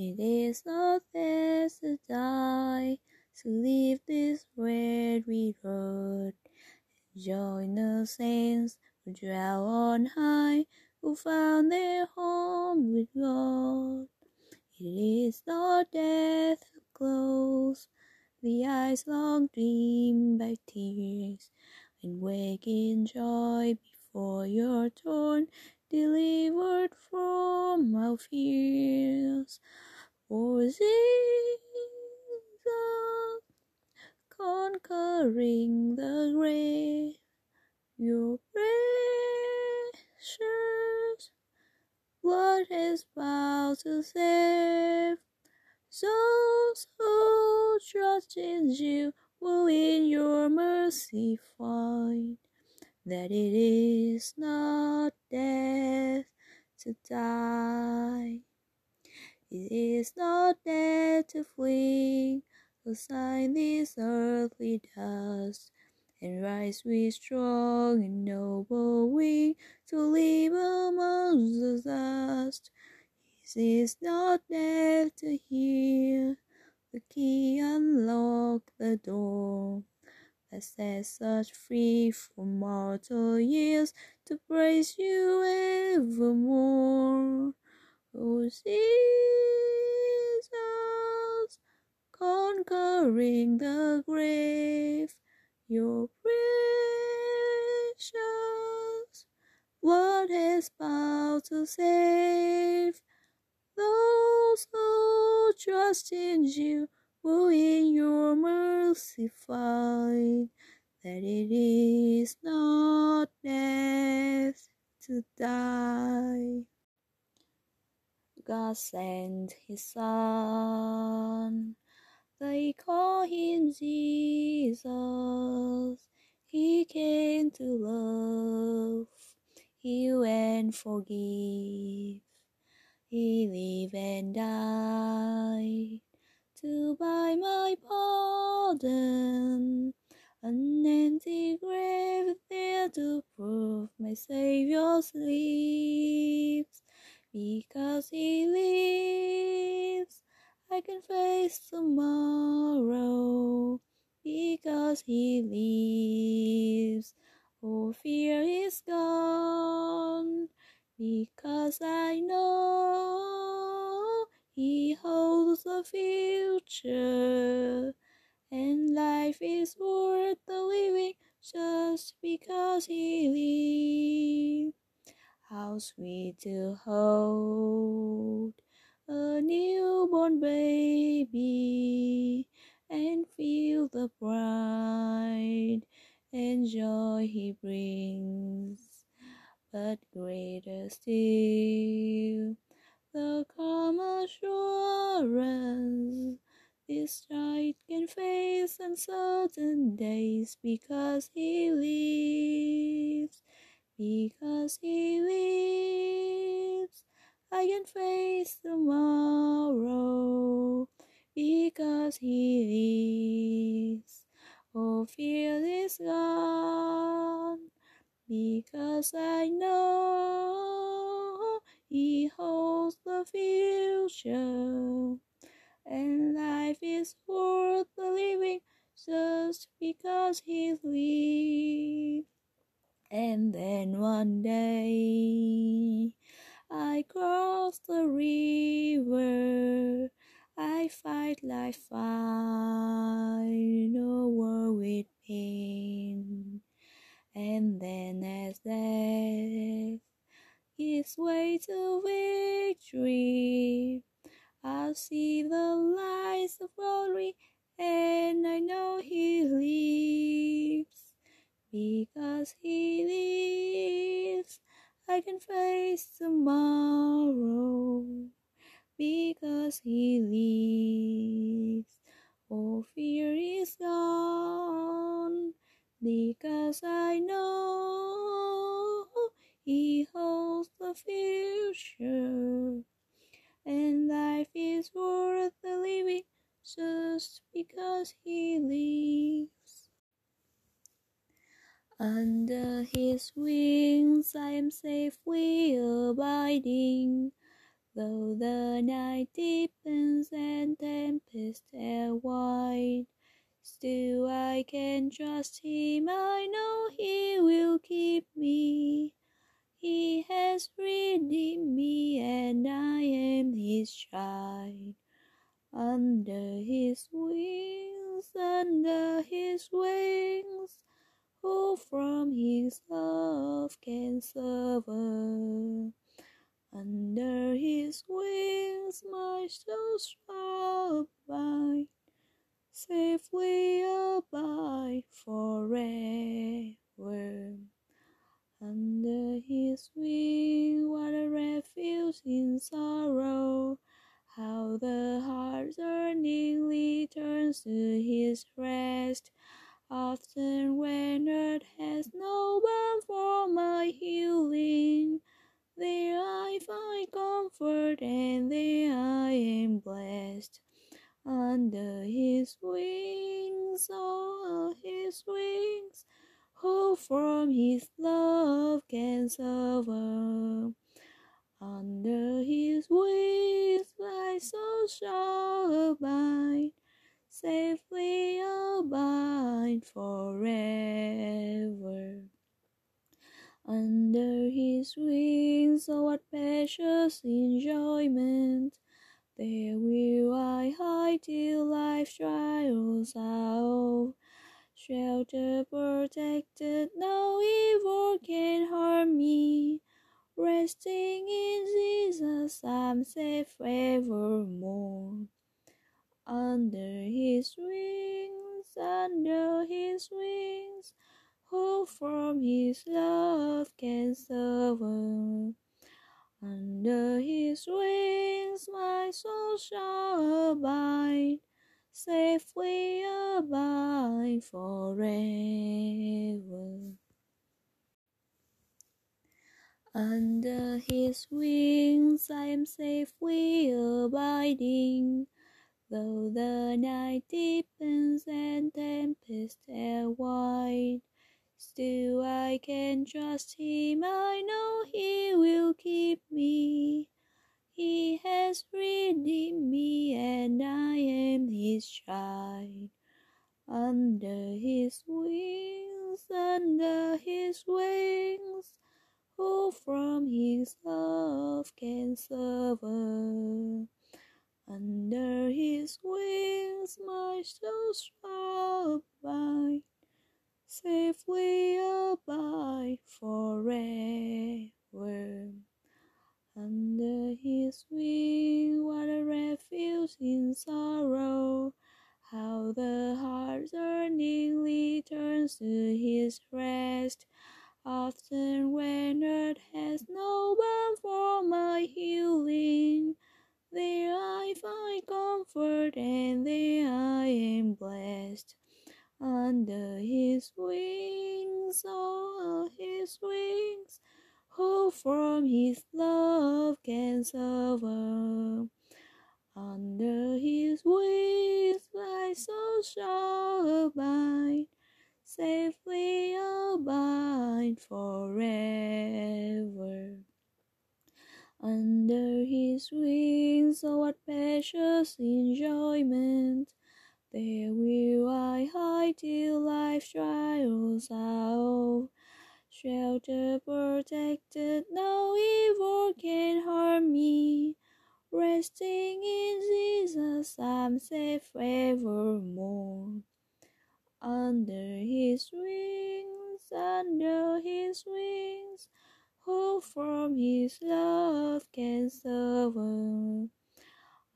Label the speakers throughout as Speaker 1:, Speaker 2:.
Speaker 1: It is not best to die, to leave this weary road. Join the saints who dwell on high, who found their home with God. It is not death to close the eyes long dimmed by tears, and wake in joy before your throne, delivered from our fears. For Jesus, conquering the grave, your precious blood has vowed to save those who trust in you will in your mercy find that it is not death to die. It is not death to flee aside this earthly dust and rise with strong and noble wing to live among the dust. It is not death to hear the key unlock the door that sets us free from mortal years to praise you evermore. O Jesus, conquering the grave, your precious blood has power to save those who trust in you. Will in your mercy find that it is not death to die. God sent his son. They call him Jesus. He came to love, heal, and forgive. He lived and died to buy my pardon. An empty grave there to prove my Savior sleeps. Because he lives, I can face tomorrow. Because he lives, all fear is gone. Because I know he holds the future, and life is worth the living just because he lives. How sweet to hold a newborn baby and feel the pride and joy he brings. But greater still, assurance this child can face uncertain days because he lives. Because he lives, I can face tomorrow. Because he lives, all fear is gone. Because I know he holds the future, and life is worth living just because he lives. And then one day I cross the river. I fight like a world with pain. And then as death gives way to victory, I'll see the lights of glory, and I know He lives. Because he lives, I can face tomorrow. Because he lives, because he lives. Under his wings I am safely abiding. Though the night deepens and tempests are wide, still I can trust him. I know he will keep me. He has redeemed me, and I am his child. Under his wings, under his wings, who from his love can suffer? Under his wings my soul shall Under his wings, all his wings, who from his love can suffer? Under his wings my soul shall abide, safely abide forever. Under his wings, oh what precious enjoyment! There will I hide till life's trials are. Shelter protected, no evil can harm me. Resting in Jesus, I'm safe evermore. Under his wings, under his wings, who from his love can suffer? Under his wings my soul shall abide, safely abide forever. Under his wings I am safely abiding, though the night deepens and tempests are wide. Still I can trust him, I know he will keep me. He has redeemed me, and I am his child. Under his wings, under his wings, who from his love can suffer? Under his wings my soul shall abide, safely abide forever. Under his wing, what a refuge in sorrow, how the heart yearningly turns to his rest. His love can suffer? Under his wings my soul shall abide, safely abide forever. Under his wings, oh what precious enjoyment! There will I hide till life's trials are over. Shelter protected, no evil can harm me. Resting in Jesus, I'm safe evermore. Under his wings, under his wings, who from his love can suffer?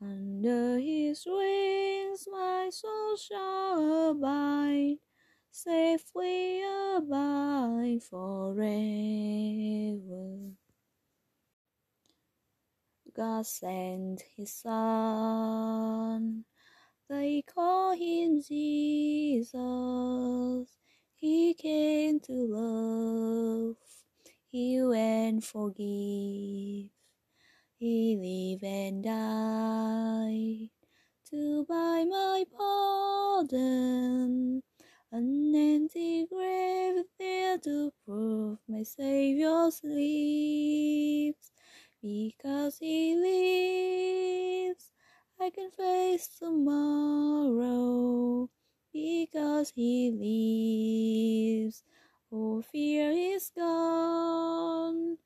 Speaker 1: Under his wings my soul shall abide, safely abide forever. God sent his son, they call him Jesus. He came to love, heal and forgive. He lived and died to buy my pardon. An empty grave there to prove my Savior sleeps. Because he lives, I can face tomorrow. Because he lives, all fear is gone.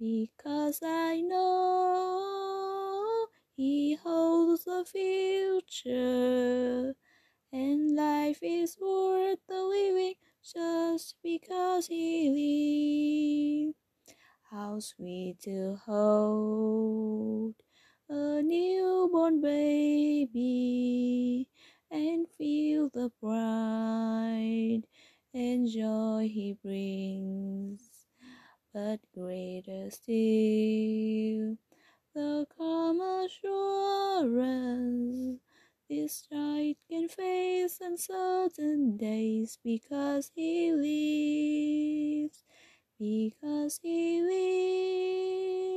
Speaker 1: Because I know he holds the future. And life is worth the living just because he lives. How sweet to hold a newborn baby and feel the pride and joy he brings. But greater still, face uncertain days because he lives. Because he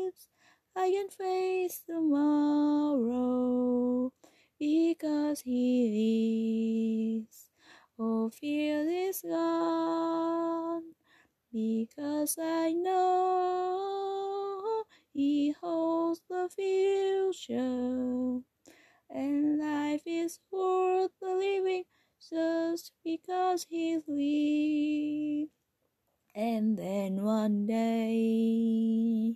Speaker 1: lives, I can face tomorrow. Because he lives, all fear is gone. Because I know he holds the future. And life is worth living just because he lives. And then one day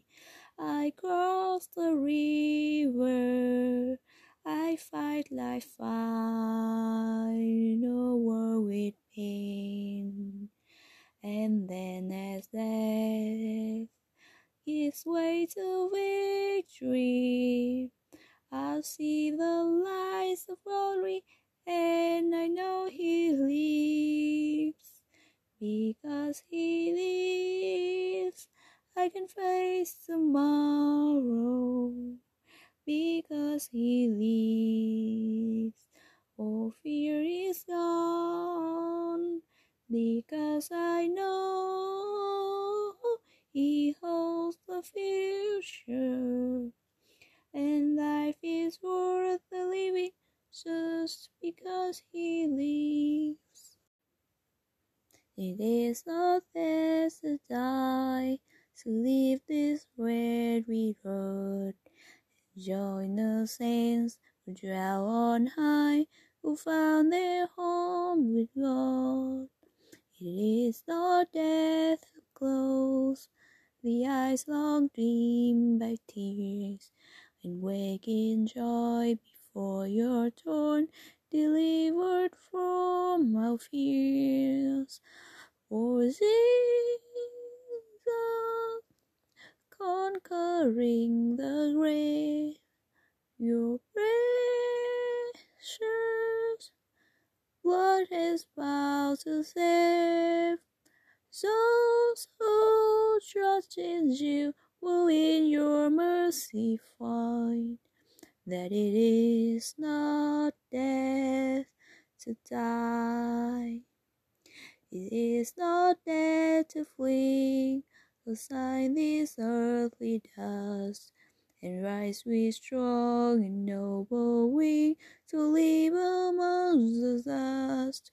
Speaker 1: I cross the river. I fight like fight over with pain. And then as death gives way to victory, He lives, all fear is gone. Because I know He holds the future. And life is worth the living just because He lives. It is not best to die, to leave saints who dwell on high, who found their home with God. It is not death close the eyes long dreamed by tears, and wake in joy before your throne, delivered from our fears. For Jesus, conquering the grave, your precious blood has vowed to save. Those who trust in you will in your mercy find that it is not death to die. It is not death to flee aside this earthly dust and rise with strong and noble wing to live among the dust.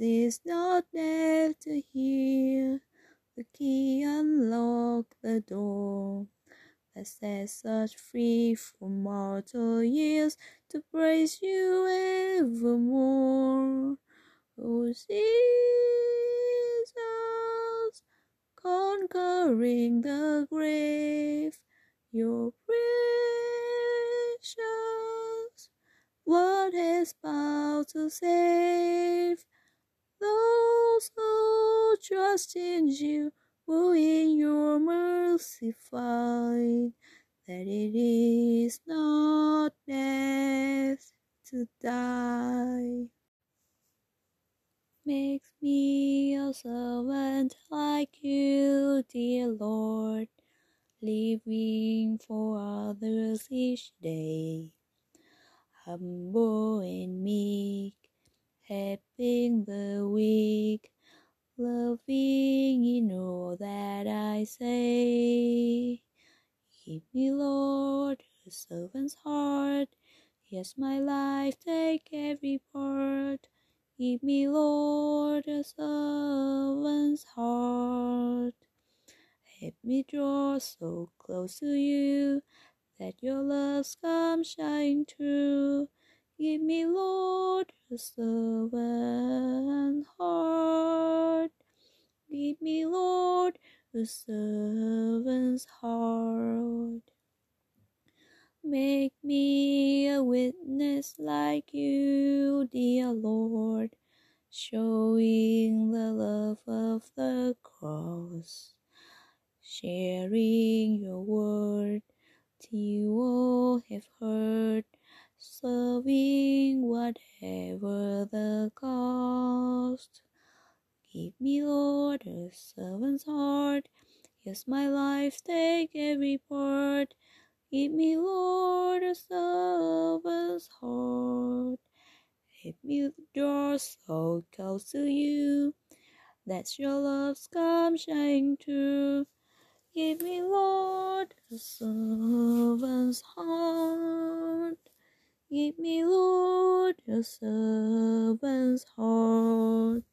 Speaker 1: It is not death to hear the key unlock the door that sets us free from mortal years to praise you evermore. O Jesus, conquering the grave, your precious blood has vowed to save those who trust in you. Will in your mercy find that it is not death to die makes me a servant like you, dear Lord, living for others each day, humble and meek, helping the weak, loving in all that I say. Give me, Lord, a servant's heart. Yes, my life, take every part. Give me, Lord, a servant's heart. Let me draw so close to you that your love's come shine through. Give me, Lord, a servant heart. Give me, Lord, a servant's heart. Make me a witness like you, dear Lord, showing the love of the cross, sharing your word till you all have heard, serving whatever the cost. Give me, Lord, a servant's heart. Here's my life, take every part. Give me, Lord, a servant's heart. Let me draw so close to you that your love's come shining through. Give me, Lord, a servant's heart. Give me, Lord, your servant's heart.